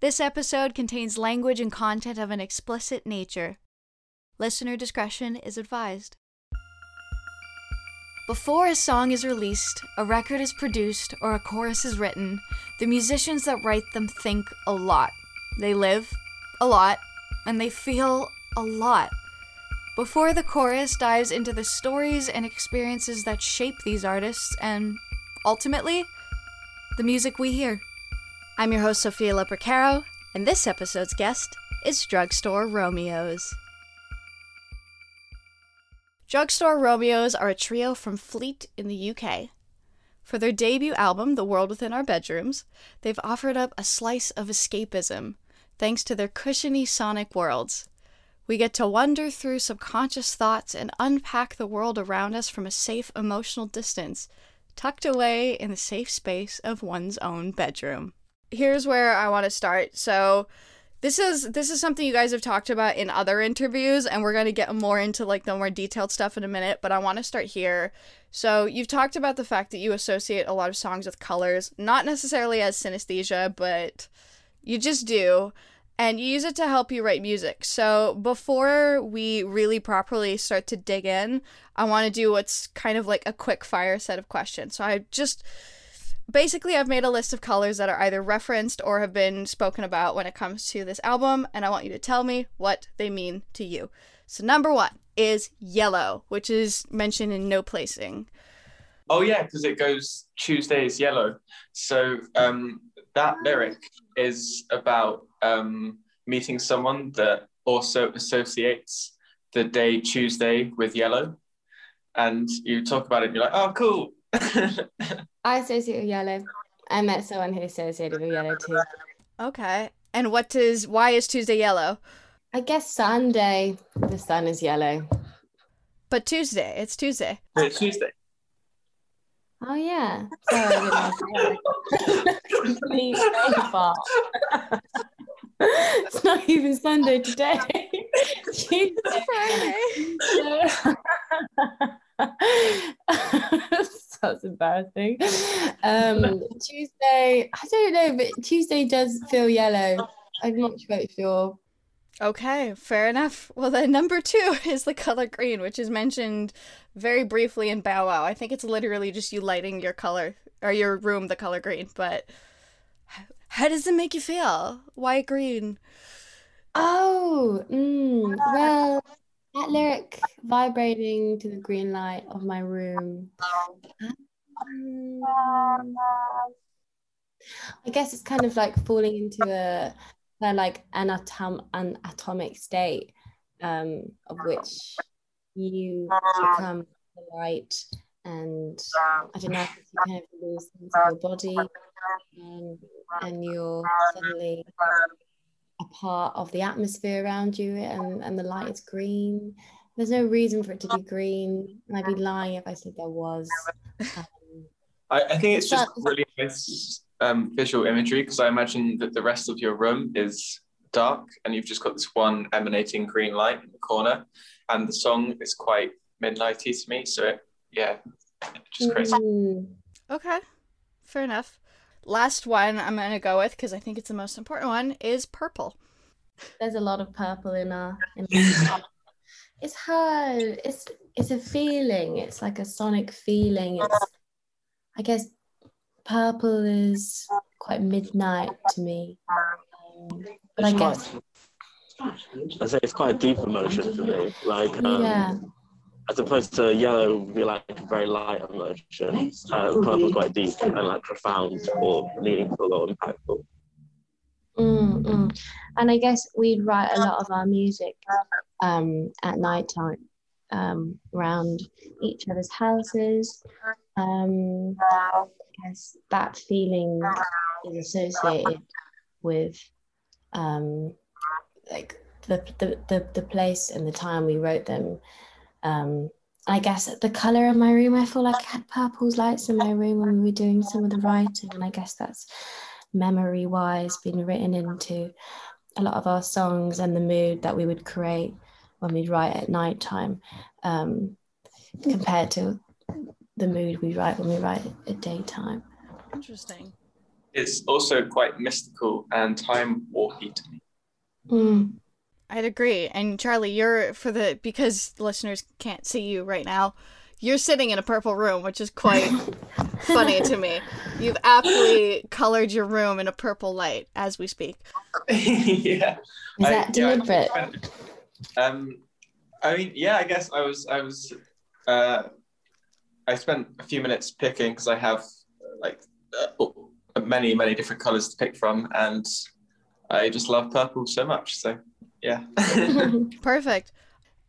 This episode contains language and content of an explicit nature. Listener discretion is advised. Before a song is released, a record is produced, or a chorus is written, the musicians that write them think a lot. They live a lot, and they feel a lot. Before the chorus dives into the stories and experiences that shape these artists and, ultimately, the music we hear. I'm your host, Sophia Lepercaro, and this episode's guest is Drug Store Romeos. Drug Store Romeos are a trio from Fleet in the UK. For their debut album, The World Within Our Bedrooms, they've offered up a slice of escapism thanks to their cushiony sonic worlds. We get to wander through subconscious thoughts and unpack the world around us from a safe emotional distance, tucked away in the safe space of one's own bedroom. Here's where I want to start. So, this is this is something you guys have talked about in other interviews and we're going to get more into like the more detailed stuff in a minute, but I want to start here. So, you've talked about the fact that you associate a lot of songs with colors, not necessarily as synesthesia, but you just do and you use it to help you write music. So before we really properly start to dig in, I want to do what's kind of like a quick fire set of questions. So I just basically I've made a list of colors that are either referenced or have been spoken about when it comes to this album, and I want you to tell me what they mean to you. So number one is yellow, which is mentioned in no placing. Oh yeah, because it goes Tuesday is yellow. So um, that lyric is about um, meeting someone that also associates the day Tuesday with yellow. And you talk about it and you're like, oh, cool. I associate with yellow. I met someone who associated with yellow too. Okay. And what is, why is Tuesday yellow? I guess Sunday, the sun is yellow. But Tuesday, it's Tuesday. It's Tuesday. Oh yeah. Sorry, it's not even Sunday today. Tuesday. That's embarrassing. Um, Tuesday, I don't know, but Tuesday does feel yellow. I'm not quite sure. Okay, fair enough. Well, then number two is the color green, which is mentioned very briefly in Bow Wow. I think it's literally just you lighting your color or your room the color green. But how does it make you feel? Why green? Oh, mm, well, that lyric vibrating to the green light of my room. Um, I guess it's kind of like falling into a they're like an atom an atomic state um, of which you become the light and I don't know if you kind of lose your body and, and you're suddenly a part of the atmosphere around you and, and the light is green. There's no reason for it to be green. And I'd be lying if I said there was. Um, I, I think it's just really nice um, visual imagery because I imagine that the rest of your room is dark and you've just got this one emanating green light in the corner, and the song is quite midnighty to me. So it, yeah, just crazy. mm, Okay, fair enough. Last one I'm gonna go with because I think it's the most important one is purple. there's a lot of purple in our. In it's hard. It's it's a feeling. It's like a sonic feeling. It's I guess purple is quite midnight to me. Um, but I It's guess quite, I say it's quite a deep emotion to me. Like, um, yeah. As opposed to yellow would be like a very light emotion. Uh, purple's quite deep and like profound or meaningful or impactful. Mm, mm. And I guess we'd write a lot of our music um, at night time um, around each other's houses. Um, I guess that feeling is associated with um, like the, the, the, the place and the time we wrote them. Um, I guess the color of my room, I feel like I had purples lights in my room when we were doing some of the writing, and I guess that's memory wise been written into a lot of our songs and the mood that we would create when we'd write at night time um, compared to the mood we write when we write at daytime. Interesting. it's also quite mystical and time warpy to me. Mm. I'd agree. And Charlie, you're for the because listeners can't see you right now. You're sitting in a purple room, which is quite funny to me. You've aptly colored your room in a purple light as we speak. yeah. Is I- that yeah, I deliberate? spent- um, I mean, yeah, I guess I was, I was, uh, I spent a few minutes picking because I have uh, like uh, many, many different colors to pick from, and I just love purple so much. So, yeah. Perfect.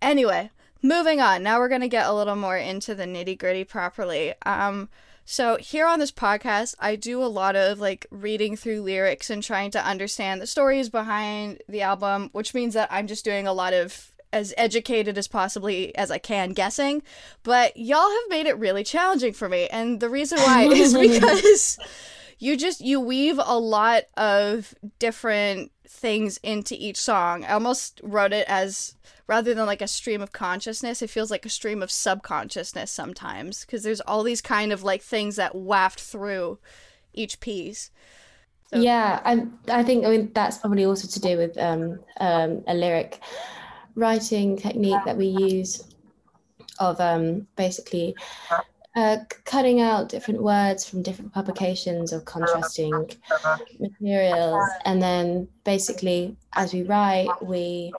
Anyway, moving on. Now we're going to get a little more into the nitty gritty properly. Um, so here on this podcast, I do a lot of like reading through lyrics and trying to understand the stories behind the album, which means that I'm just doing a lot of as educated as possibly as I can guessing. But y'all have made it really challenging for me, and the reason why is because you just you weave a lot of different things into each song. I almost wrote it as rather than like a stream of consciousness, it feels like a stream of subconsciousness sometimes because there's all these kind of like things that waft through each piece. So- Yeah, I I think I mean that's probably also to do with um, um, a lyric writing technique that we use of um, basically uh, cutting out different words from different publications or contrasting materials, and then basically as we write, we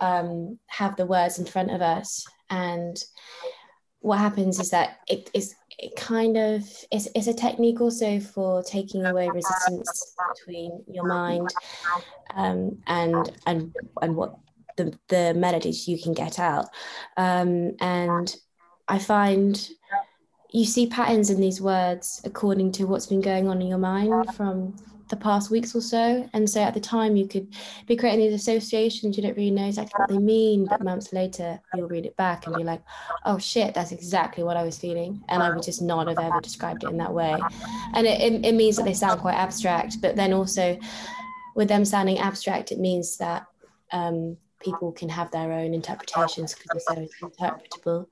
um, have the words in front of us, and what happens is that it is it kind of it's, it's a technique also for taking away resistance between your mind um, and and and what the, the melodies you can get out. Um, and i find you see patterns in these words according to what's been going on in your mind from the past weeks or so. And so at the time you could be creating these associations. You don't really know exactly what they mean but months later you'll read it back and be like oh shit that's exactly what i was feeling. And i would just not have ever described it in that way. And it, it, it means that they sound quite abstract but then also with them sounding abstract it means that um, people can have their own interpretations because they're so interpretable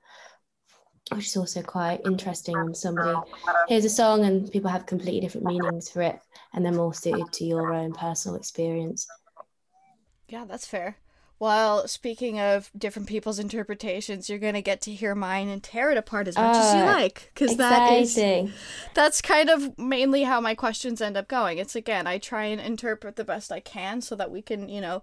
which is also quite interesting when somebody hears a song and people have completely different meanings for it and they're more suited to your own personal experience Yeah, that's fair. Well, speaking of different people's interpretations, you're gonna get to hear mine and tear it apart as much as you Ah, like, because that is exciting that's kind of mainly how my questions end up going. It's again, I try and interpret the best I can so that we can, you know,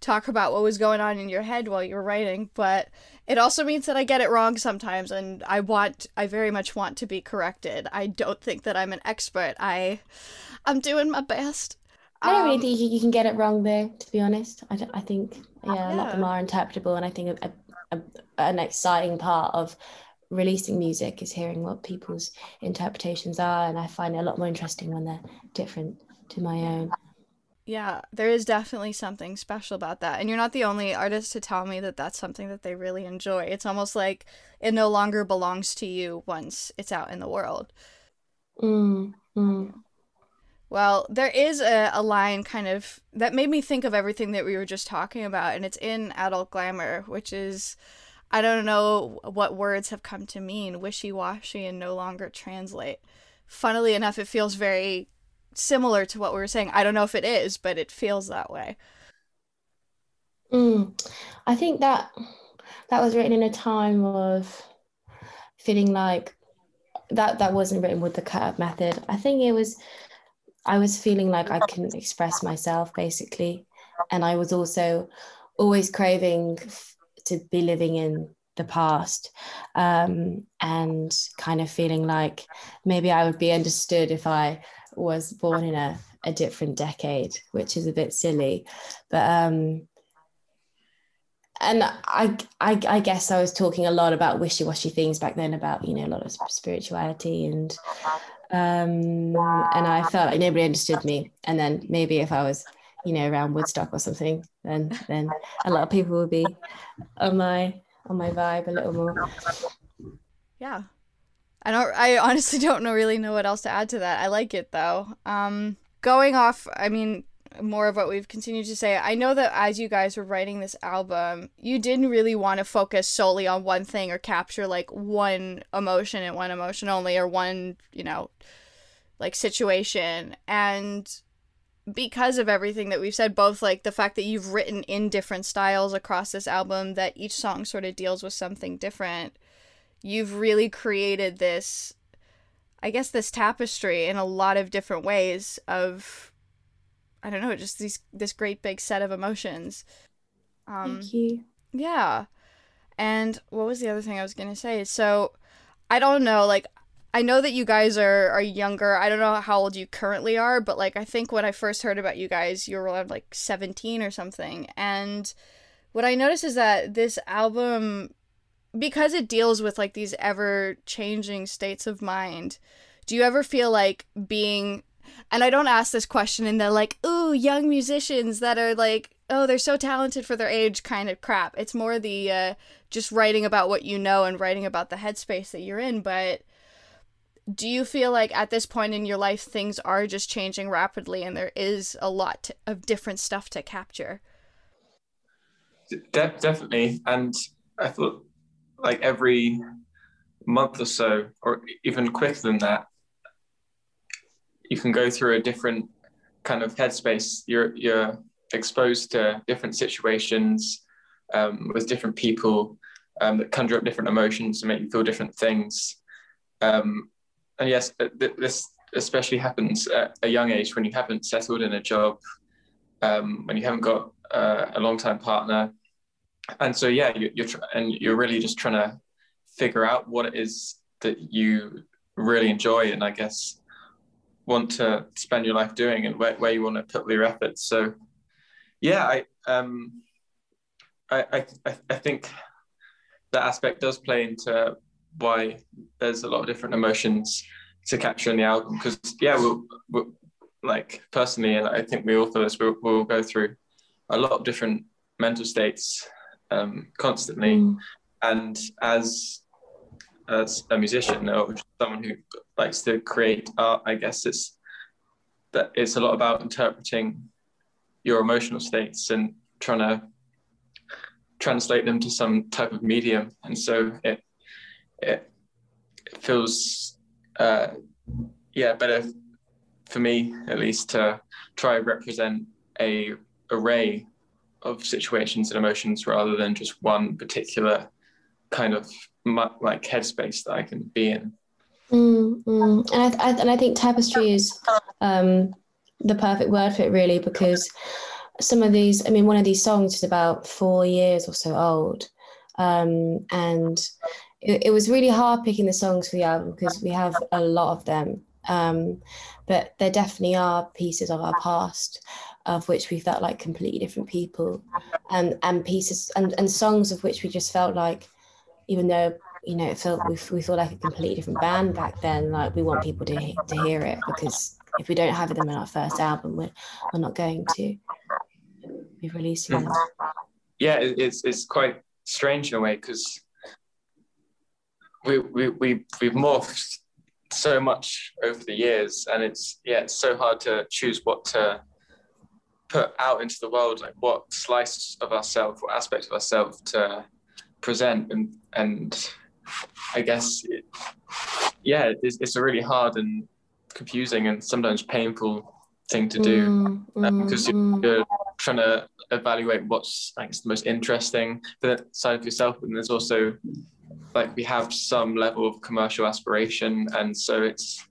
talk about what was going on in your head while you were writing, but it also means that I get it wrong sometimes and I want I very much want to be corrected. I don't think that I'm an expert. I I'm doing my best. I don't really Um, think you, can get it wrong though, to be honest. I, I think, yeah, a lot of them are interpretable. And I think a, a, a, an exciting part of releasing music is hearing what people's interpretations are. And I find it a lot more interesting when they're different to my own. Yeah, there is definitely something special about that. And you're not the only artist to tell me that that's something that they really enjoy. It's almost like it no longer belongs to you once it's out in the world. Mm, mm. Well, there is a, a line kind of that made me think of everything that we were just talking about, and it's in Adult Glamour, which is, I don't know what words have come to mean, wishy washy and no longer translate. Funnily enough, it feels very similar to what we were saying. I don't know if it is, but it feels that way. Mm. I think that that was written in a time of feeling like that that wasn't written with the cut up method. I think it was I was feeling like I couldn't express myself basically, and I was also always craving to be living in the past um, and kind of feeling like maybe I would be understood if I was born in a, a different decade, which is a bit silly, but um, and I, I I guess I was talking a lot about wishy-washy things back then about you know a lot of spirituality and um and I felt like nobody understood me. And then maybe if I was you know around Woodstock or something then then a lot of people would be on my on my vibe a little more. Yeah. I don't I honestly don't know really know what else to add to that. I like it though. Um going off, I mean more of what we've continued to say. I know that as you guys were writing this album, you didn't really want to focus solely on one thing or capture like one emotion and one emotion only or one, you know, like situation and because of everything that we've said both like the fact that you've written in different styles across this album that each song sort of deals with something different you've really created this i guess this tapestry in a lot of different ways of i don't know just these this great big set of emotions um Thank you. yeah and what was the other thing i was going to say so i don't know like I know that you guys are are younger. I don't know how old you currently are, but like I think when I first heard about you guys, you were around like 17 or something. And what I noticed is that this album because it deals with like these ever changing states of mind. Do you ever feel like being and I don't ask this question in they're like, "Ooh, young musicians that are like, oh, they're so talented for their age" kind of crap. It's more the uh just writing about what you know and writing about the headspace that you're in, but do you feel like at this point in your life things are just changing rapidly and there is a lot of different stuff to capture De- definitely and i thought like every month or so or even quicker than that you can go through a different kind of headspace. You're you're exposed to different situations um, with different people um, that conjure up different emotions and make you feel different things. Um, and yes, this especially happens at a young age when you haven't settled in a job, um, when you haven't got uh, a long-time partner, and so yeah, you, you're tr- and you're really just trying to figure out what it is that you really enjoy, and I guess want to spend your life doing, and where, where you want to put your efforts. So, yeah, I um, I, I I think that aspect does play into why there's a lot of different emotions to capture in the album because yeah we'll, we'll, like personally and i think we all feel this we'll, we'll go through a lot of different mental states um, constantly mm. and as as a musician or someone who likes to create art i guess it's that it's a lot about interpreting your emotional states and trying to translate them to some type of medium and so it it, feels uh, yeah better for me at least to try represent a array of situations and emotions rather than just one particular kind of like headspace that I can be in. Mm, mm. And I, I, and I think tapestry is um, the perfect word for it, really, because some of these. I mean, one of these songs is about four years or so old, um, and it, it was really hard picking the songs for the album because we have a lot of them. Um, but there definitely are pieces of our past of which we felt like completely different people and and pieces and, and songs of which we just felt like even though you know it felt we, we felt like a completely different band back then like we want people to, to hear it because if we don't have them in our first album we're, we're not going to. Be releasing them yeah it's, it's quite strange in a way because we, we, we, we've morphed so much over the years and it's yeah it's so hard to choose what to put out into the world like what slice of ourselves what aspect of ourselves to present and and i guess it, yeah it's, it's a really hard and confusing and sometimes painful thing to do mm, um, because mm, you're, you're trying to evaluate what's like the most interesting for that side of yourself and there's also like we have some level of commercial aspiration and so it's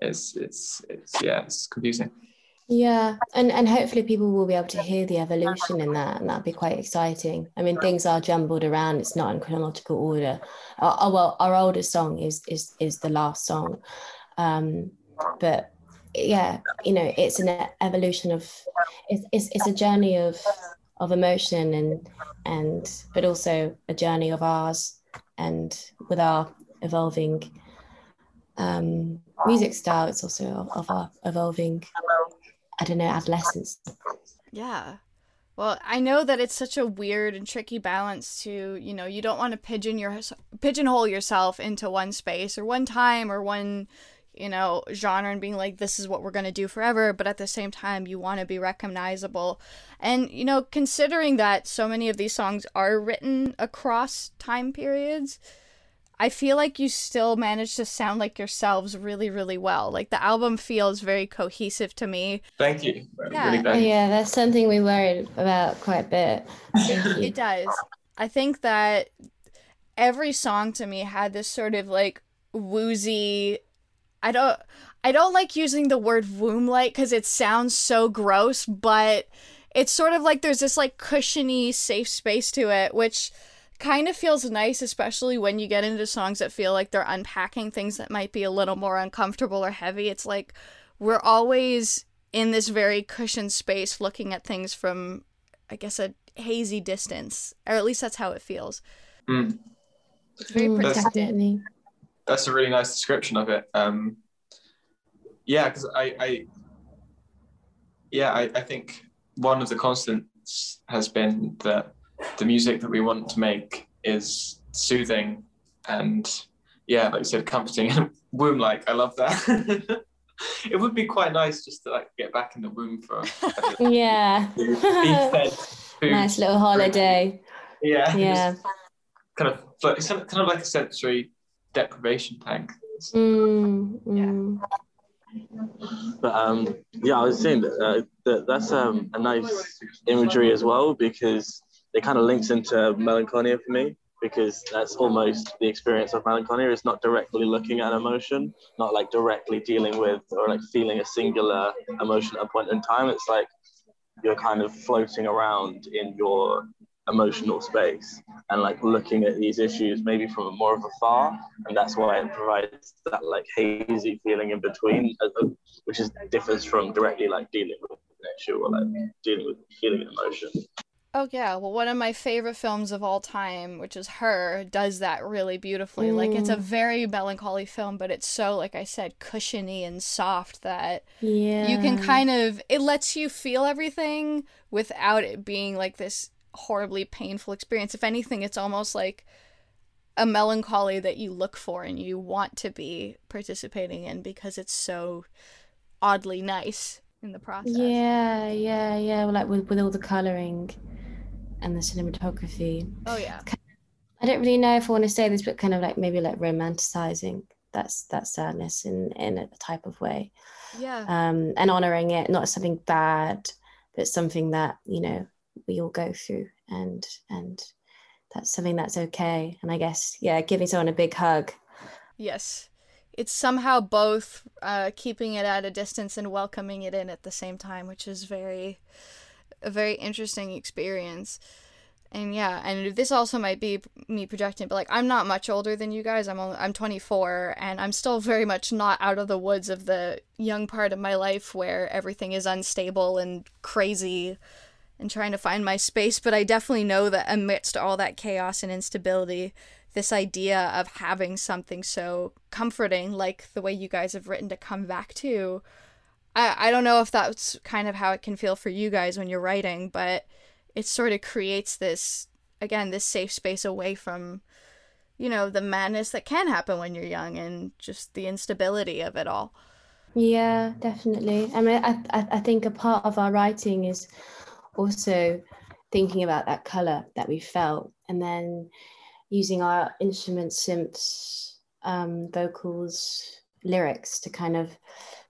it's it's it's yeah it's confusing. Yeah and and hopefully people will be able to hear the evolution in that and that'll be quite exciting. I mean things are jumbled around it's not in chronological order. Oh, well our oldest song is is is the last song. Um but yeah you know it's an evolution of it's, it's, it's a journey of of emotion and and but also a journey of ours and with our evolving um, music style, it's also of, of our evolving, I don't know, adolescence. Yeah. Well, I know that it's such a weird and tricky balance to, you know, you don't want to pigeon your pigeonhole yourself into one space or one time or one, you know, genre and being like this is what we're going to do forever, but at the same time you want to be recognizable. And, you know, considering that so many of these songs are written across time periods, I feel like you still manage to sound like yourselves really, really well. Like the album feels very cohesive to me. Thank you. Yeah. Really glad. yeah, that's something we worried about quite a bit. It does. I think that every song to me had this sort of like woozy. I don't. I don't like using the word womb like because it sounds so gross, but it's sort of like there's this like cushiony, safe space to it, which kind of feels nice, especially when you get into songs that feel like they're unpacking things that might be a little more uncomfortable or heavy. It's like we're always in this very cushioned space looking at things from, I guess, a hazy distance, or at least that's how it feels. Mm. It's very Mm, protected. definitely. That's a really nice description of it. Um, yeah, because I, I, yeah, I, I think one of the constants has been that the music that we want to make is soothing and, yeah, like you said, comforting and womb-like. I love that. it would be quite nice just to like get back in the womb for Yeah. fed food. nice little holiday. Yeah, Yeah. kind of, kind of like a sensory deprivation tank. Mm, mm. But um, yeah, I was saying that, uh, that that's um, a nice imagery as well because it kind of links into melancholia for me because that's almost the experience of melancholia. It's not directly looking at an emotion, not like directly dealing with or like feeling a singular emotion at a point in time. It's like you're kind of floating around in your emotional space and like looking at these issues maybe from more of afar and that's why it provides that like hazy feeling in between uh, uh, which is differs from directly like dealing with an issue or like dealing with feeling an emotion Oh yeah, well one of my favorite films of all time, which is Her, does that really beautifully. Like it's a Mm. very melancholy film, but it's so like I said cushiony and soft that Yeah. you can kind of it lets you feel everything without it being like this horribly painful experience. If anything, it's almost like a melancholy that you look for and you want to be participating in because it's so oddly nice in the process. Yeah, yeah, yeah. well, Like with, with all the colouring and the cinematography. Oh yeah. I don't really know if I want to say this, but kind of like maybe like romanticizing that's that sadness in in a type of way, Yeah. um, and honoring it, not something bad, but something that you know we all go through, and and that's something that's okay. And I guess yeah, giving someone a big hug. Yes. It's somehow both uh, keeping it at a distance and welcoming it in at the same time, which is very, a very interesting experience. And yeah, and this also might be me projecting, but like I'm not much older than you guys. I'm only, I'm 24, and I'm still very much not out of the woods of the young part of my life where everything is unstable and crazy, and trying to find my space. But I definitely know that amidst all that chaos and instability, this idea of having something so comforting, like the way you guys have written to come back to. I, I don't know if that's kind of how it can feel for you guys when you're writing, but it sort of creates this, again, this safe space away from, you know, the madness that can happen when you're young and just the instability of it all. Yeah, definitely. I mean, I, I, I think a part of our writing is also thinking about that color that we felt and then using our instruments, synths, um, vocals, lyrics to kind of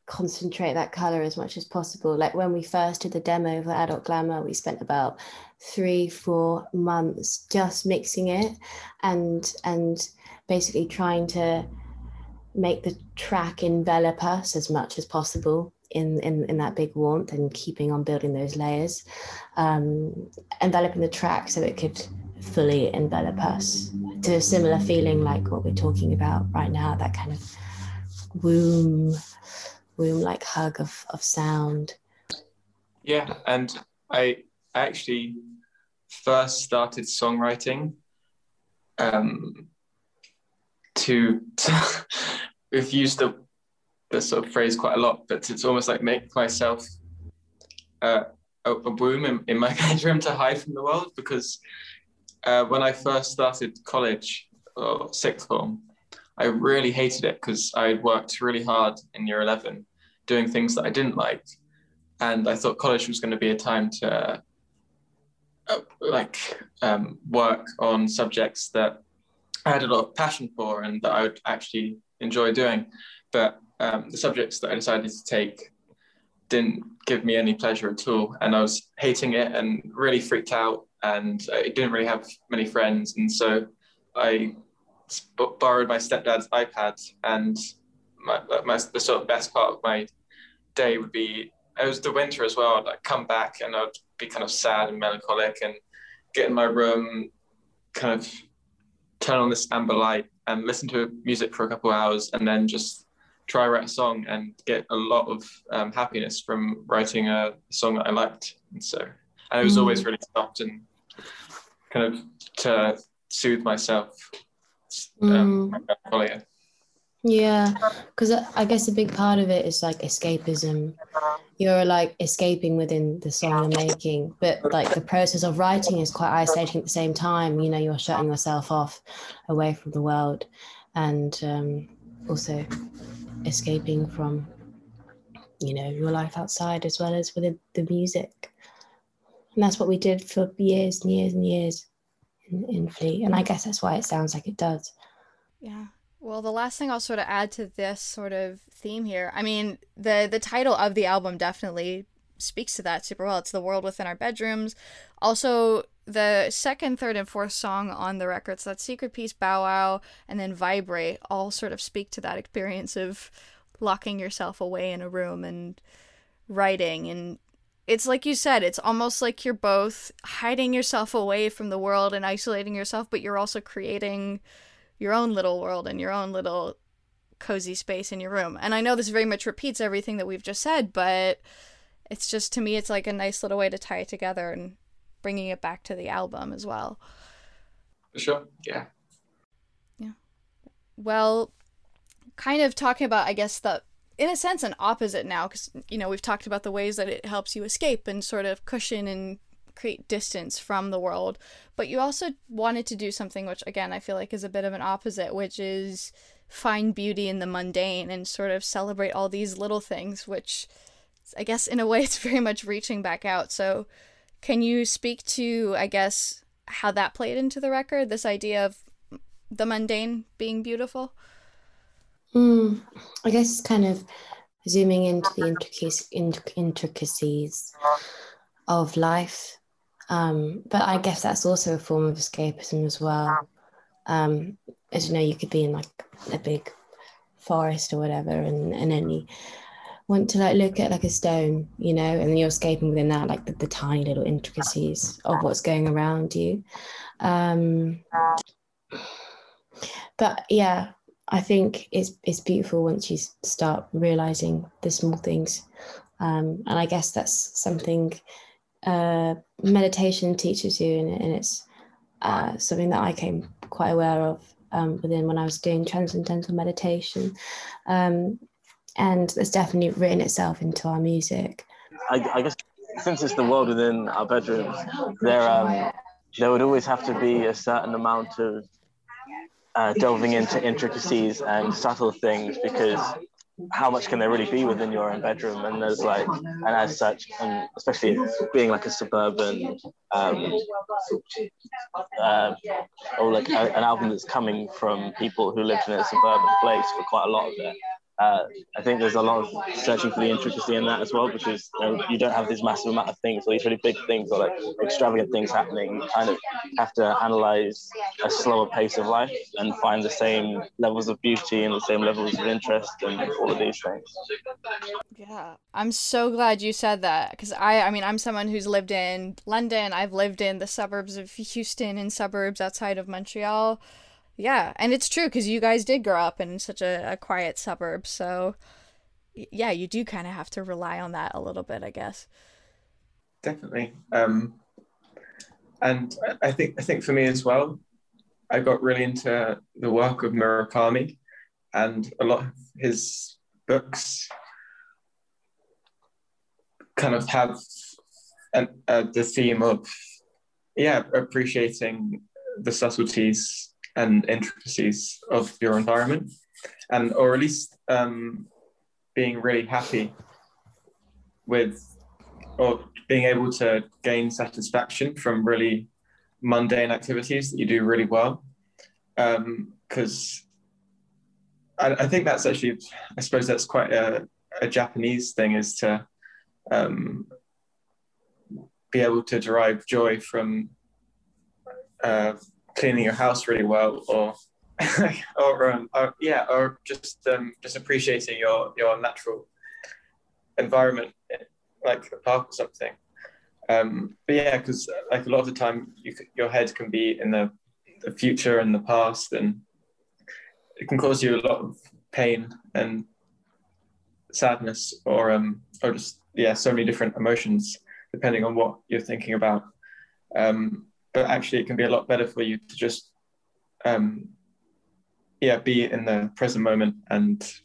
concentrate that color as much as possible. Like when we first did the demo for Adult Glamour, we spent about three, four months just mixing it and and basically trying to make the track envelop us as much as possible in, in, in that big warmth and keeping on building those layers, um, enveloping the track so it could fully envelop us to a similar feeling like what we're talking about right now, that kind of womb, womb like hug of, of sound. Yeah, and I actually first started songwriting um, to, to used the the sort of phrase quite a lot, but it's almost like make myself uh, a, a womb in, in my bedroom to hide from the world because uh, when I first started college or sixth form, I really hated it because I worked really hard in year 11 doing things that I didn't like. And I thought college was going to be a time to uh, like um, work on subjects that I had a lot of passion for and that I would actually enjoy doing. But um, the subjects that I decided to take didn't give me any pleasure at all. And I was hating it and really freaked out. And I didn't really have many friends. And so I borrowed my stepdad's iPad. And my, my, the sort of best part of my day would be it was the winter as well. I'd like come back and I'd be kind of sad and melancholic and get in my room, kind of turn on this amber light and listen to music for a couple of hours and then just try write a song and get a lot of um, happiness from writing a song that I liked. And so, and it was mm. always really soft and kind of to soothe myself. Um, mm. Yeah, because I guess a big part of it is like escapism. You're like escaping within the song you're making, but like the process of writing is quite isolating at the same time. You know, you're shutting yourself off away from the world and um, also escaping from, you know, your life outside as well as within the music. And that's what we did for years and years and years in, in Fleet. And I guess that's why it sounds like it does. Yeah. Well, the last thing I'll sort of add to this sort of theme here, I mean, the the title of the album definitely speaks to that super well. It's the world within our bedrooms. Also, the second, third, and fourth song on the record, so that Secret Piece, Bow Wow, and then Vibrate, all sort of speak to that experience of locking yourself away in a room and writing. And it's like you said, it's almost like you're both hiding yourself away from the world and isolating yourself, but you're also creating your own little world and your own little cozy space in your room. And I know this very much repeats everything that we've just said, but it's just to me it's like a nice little way to tie it together and bringing it back to the album as well. For sure. Yeah. Yeah. Well, kind of talking about I guess the in a sense an opposite now cuz you know, we've talked about the ways that it helps you escape and sort of cushion and create distance from the world. But you also wanted to do something which, again, I feel like is a bit of an opposite, which is find beauty in the mundane and sort of celebrate all these little things, which I guess in a way it's very much reaching back out. So, can you speak to, I guess, how that played into the record? This idea of the mundane being beautiful? Mm, I guess kind of zooming into the intricacies of life um, but I guess that's also a form of escapism as well. Um, as you know, you could be in like a big forest or whatever, and, and you want to like look at like a stone, you know, and you're escaping within that, like the, the tiny little intricacies of what's going around you. Um, but yeah, I think it's it's beautiful once you start realizing the small things, um, and I guess that's something uh, meditation teaches you, and, and it's uh, something that I came quite aware of um, within when I was doing transcendental meditation. Um, and it's definitely written itself into our music. I, I guess since it's the world within our bedrooms, there um, there would always have to be a certain amount of uh, delving into intricacies and subtle things because how much can there really be within your own bedroom and there's like and as such and especially being like a suburban um uh, or like a, an album that's coming from people who lived in a suburban place for quite a lot of it uh, I think there's a lot of searching for the intricacy in that as well because you, know, you, don't have this massive amount of things or these really big things or like extravagant things happening. You kind of have to analyze a slower pace of life and find the same levels of beauty and the same levels of interest and all of these things. Yeah, I'm so glad you said that because I, I mean, I'm someone who's lived in London. I've lived in the suburbs of Houston and suburbs outside of Montreal. Yeah, and it's true because you guys did grow up in such a, a quiet suburb, so yeah, you do kind of have to rely on that a little bit, I guess. Definitely, um, and I think I think for me as well, I got really into the work of Murakami, and a lot of his books kind of have an, uh, the theme of yeah appreciating the subtleties and intricacies of your environment, and or at least um, being really happy with or being able to gain satisfaction from really mundane activities that you do really well. because um, I, I, think that's actually, I suppose that's quite a, a Japanese thing is to um, be able to derive joy from uh, cleaning your house really well or or, um, or, yeah or just um, just appreciating your your natural environment like the park or something. Um, but yeah because like a lot of the time you, your head can be in the, the future and the past and it can cause you a lot of pain and sadness or um or just yeah so many different emotions depending on what you're thinking about. Um but actually it can be a lot better for you to just um yeah be in the present moment and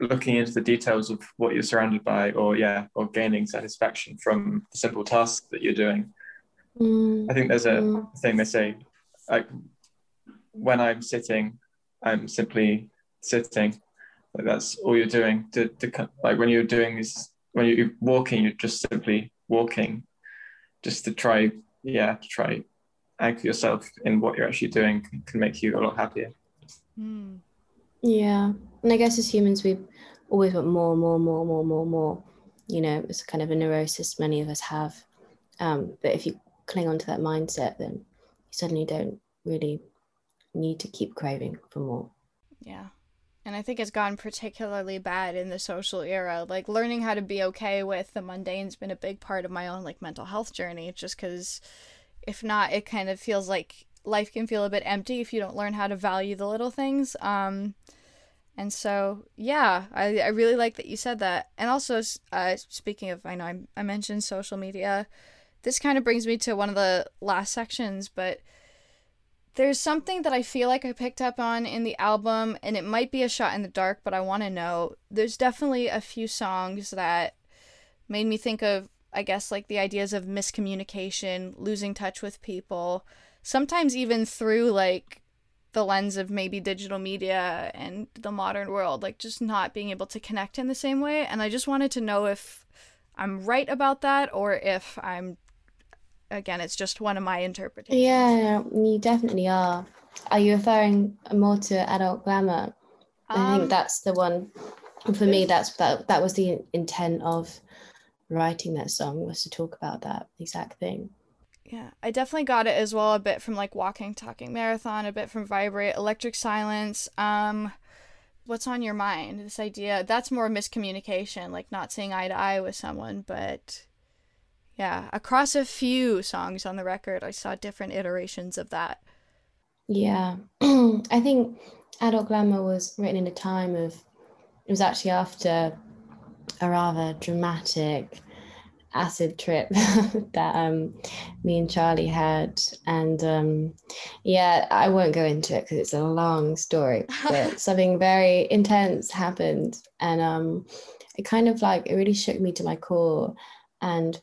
looking into the details of what you're surrounded by or yeah or gaining satisfaction from the simple tasks that you're doing mm. i think there's a mm. thing they say like when i'm sitting i'm simply sitting like that's all you're doing to, to like when you're doing this when you're walking you're just simply walking just to try yeah to try anchor yourself in what you're actually doing can make you a lot happier. Mm. yeah. And i guess as humans we always want more more more more more more. You know it's kind of a neurosis many of us have. Um, but if you cling on to that mindset then you suddenly don't really need to keep craving for more. Yeah and I think it's gotten particularly bad in the social era. Like learning how to be okay with the mundane's been a big part of my own like mental health journey. Just because, if not, it kind of feels like life can feel a bit empty if you don't learn how to value the little things. Um, and so yeah, I I really like that you said that. And also, uh, speaking of, I know I, I mentioned social media. This kind of brings me to one of the last sections, but there's something that I feel like I picked up on in the album, and it might be a shot in the dark, but I want to know. There's definitely a few songs that made me think of, I guess, like the ideas of miscommunication, losing touch with people, sometimes even through like the lens of maybe digital media and the modern world, like just not being able to connect in the same way. And I just wanted to know if I'm right about that or if I'm again, it's just one of my interpretations. Yeah, you definitely are. Are you referring more to adult glamour? Um, I think um, that's the one. For me, that's that. That was the intent of writing that song was to talk about that exact thing. Yeah, I definitely got it as well. A bit from like walking, talking marathon, a bit from vibrate, electric silence. Um, what's on your mind? This idea that's more miscommunication, like not seeing eye to eye with someone, but yeah, across a few songs on the record, I saw different iterations of that. Yeah, I think Adult Glamour was written in a time of, it was actually after a rather dramatic acid trip that um, me and Charlie had. And um, yeah, I won't go into it because it's a long story, but something very intense happened. And um, it kind of like, it really shook me to my core. And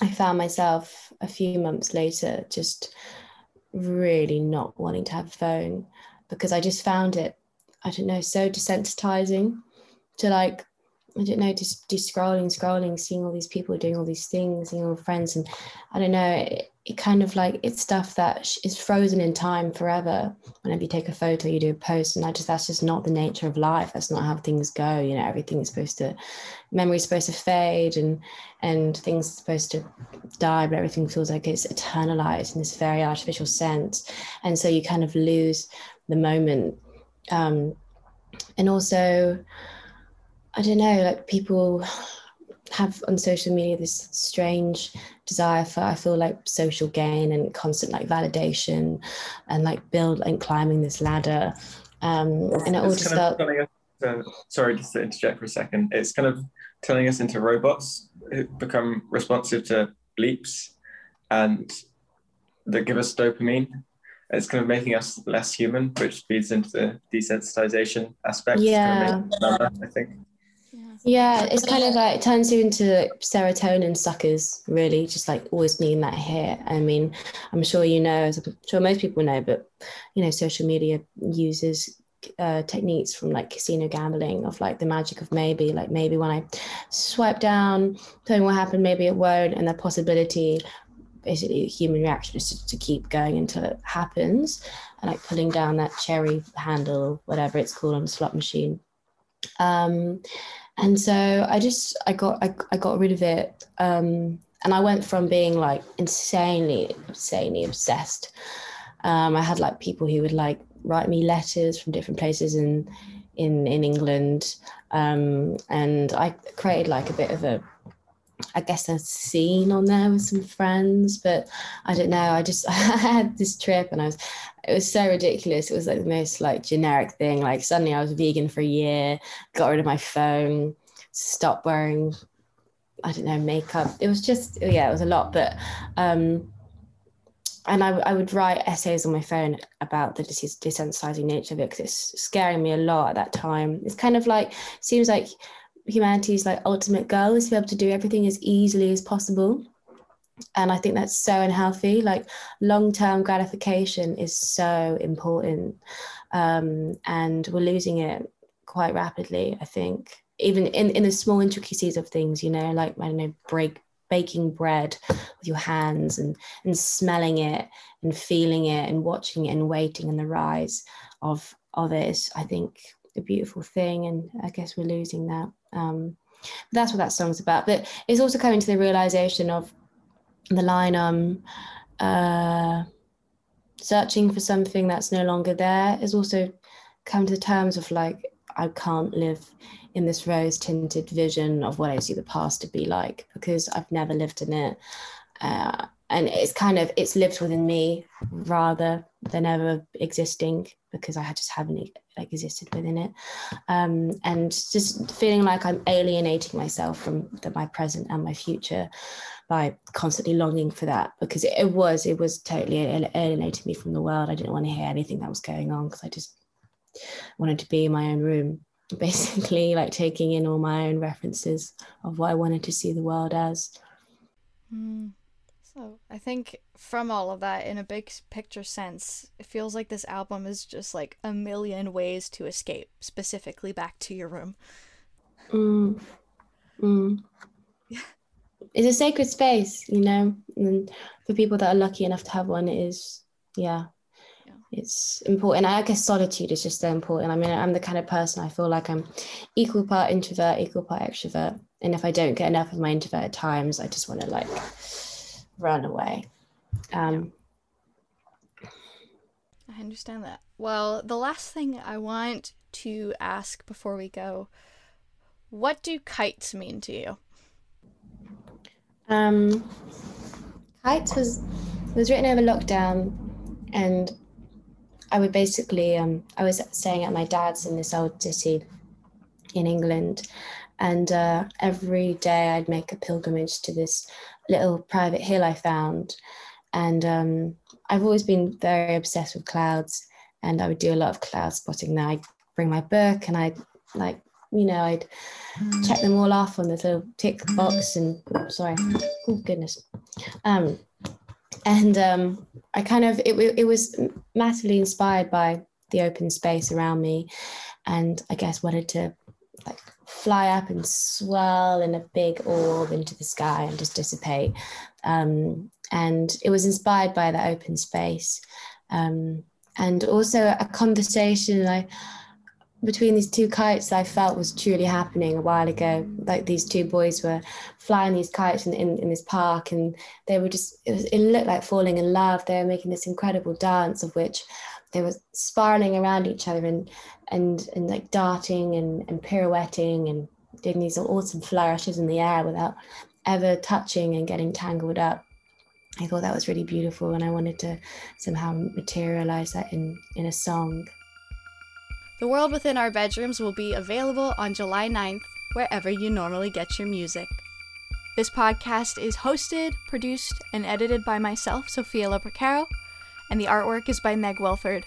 I found myself a few months later just really not wanting to have a phone because I just found it, I don't know, so desensitizing to like, I don't know, just, just scrolling, scrolling, seeing all these people doing all these things, seeing all friends. And I don't know, it kind of like, it's stuff that is frozen in time forever. Whenever you take a photo, you do a post. And I just, that's just not the nature of life. That's not how things go. You know, everything is supposed to memory's supposed to fade and and things are supposed to die but everything feels like it's eternalized in this very artificial sense and so you kind of lose the moment um, and also i don't know like people have on social media this strange desire for i feel like social gain and constant like validation and like build and climbing this ladder um, and it all just felt uh, sorry just to interject for a second it's kind of turning us into robots who become responsive to bleeps and that give us dopamine. It's kind of making us less human, which feeds into the desensitization aspect. Yeah. Number, I think. Yeah, it's kind of like it turns you into serotonin suckers, really, just like always needing that hit. I mean, I'm sure you know, as I'm sure most people know, but you know, social media uses uh, techniques from like casino gambling of like the magic of maybe like maybe when I swipe down, me what happened, maybe it won't, and the possibility basically human reaction is to, to keep going until it happens and like pulling down that cherry handle whatever it's called on a slot machine um, and so i just i got i, I got rid of it um, and i went from being like insanely insanely obsessed um, i had like people who would like write me letters from different places in in in england um, and i created like a bit of a I guess a scene on there with some friends, but I don't know. I just I had this trip and I was it was so ridiculous. It was like the most like generic thing. Like suddenly I was vegan for a year, got rid of my phone, stopped wearing I don't know makeup. It was just yeah, it was a lot. But um and I, I would write essays on my phone about the desensitizing nature of it because it's scaring me a lot at that time. It's kind of like seems like humanity's like ultimate goal is to be able to do everything as easily as possible. And i think that's so unhealthy. Like long-term gratification is so important. Um, and we're losing it quite rapidly i think. Even in, in the small intricacies of things you know like i don't know break baking bread with your hands and and smelling it and feeling it and watching it and waiting and the rise of of it is i think a beautiful thing and i guess we're losing that um, that's what that song's about. But it's also coming to the realization of the line, um, uh, searching for something that's no longer there is also come to the terms of like, I can't live in this rose tinted vision of what I see the past to be like because I've never lived in it. Uh, and it's kind of it's lived within me rather than ever existing because I just haven't like existed within it, um, and just feeling like I'm alienating myself from the, my present and my future by constantly longing for that because it, it was it was totally alienating me from the world. I didn't want to hear anything that was going on because I just wanted to be in my own room, basically like taking in all my own references of what I wanted to see the world as. Mm. So I think from all of that, in a big picture sense, it feels like this album is just like a million ways to escape, specifically back to your room. Mm. Mm. Yeah. It's a sacred space, you know, and for people that are lucky enough to have one, it is, yeah, yeah. it's important. I guess solitude is just so important. I mean, I'm the kind of person I feel like I'm equal part introvert, equal part extrovert. And if I don't get enough of my introverted times, I just want to like run away. Um, I understand that. Well, the last thing I want to ask before we go what do kites mean to you? Um, kites was was written over lockdown, and I would basically um, I was staying at my dad's in this old city in England, and uh, every day I'd make a pilgrimage to this little private hill I found. And um, I've always been very obsessed with clouds, and I would do a lot of cloud spotting there. I'd bring my book and I'd like, you know, I'd check them all off on this little tick box and sorry, oh goodness. Um, and um, I kind of, it, it was massively inspired by the open space around me and I guess wanted to like fly up and swirl in a big orb into the sky and just dissipate. Um, and it was inspired by that open space. Um, and also a conversation I, between these two kites I felt was truly happening a while ago. Like these two boys were flying these kites in, in, in this park and they were just, it, was, it looked like falling in love. They were making this incredible dance of which they were spiraling around each other and and and like darting and, and pirouetting and doing these awesome flourishes in the air without ever touching and getting tangled up. I thought that was really beautiful and I wanted to somehow materialize that in, in a song. The World Within Our Bedrooms will be available on July 9th, wherever you normally get your music. This podcast is hosted, produced, and edited by myself, Sophia Lopercaro, and the artwork is by Meg Wilford.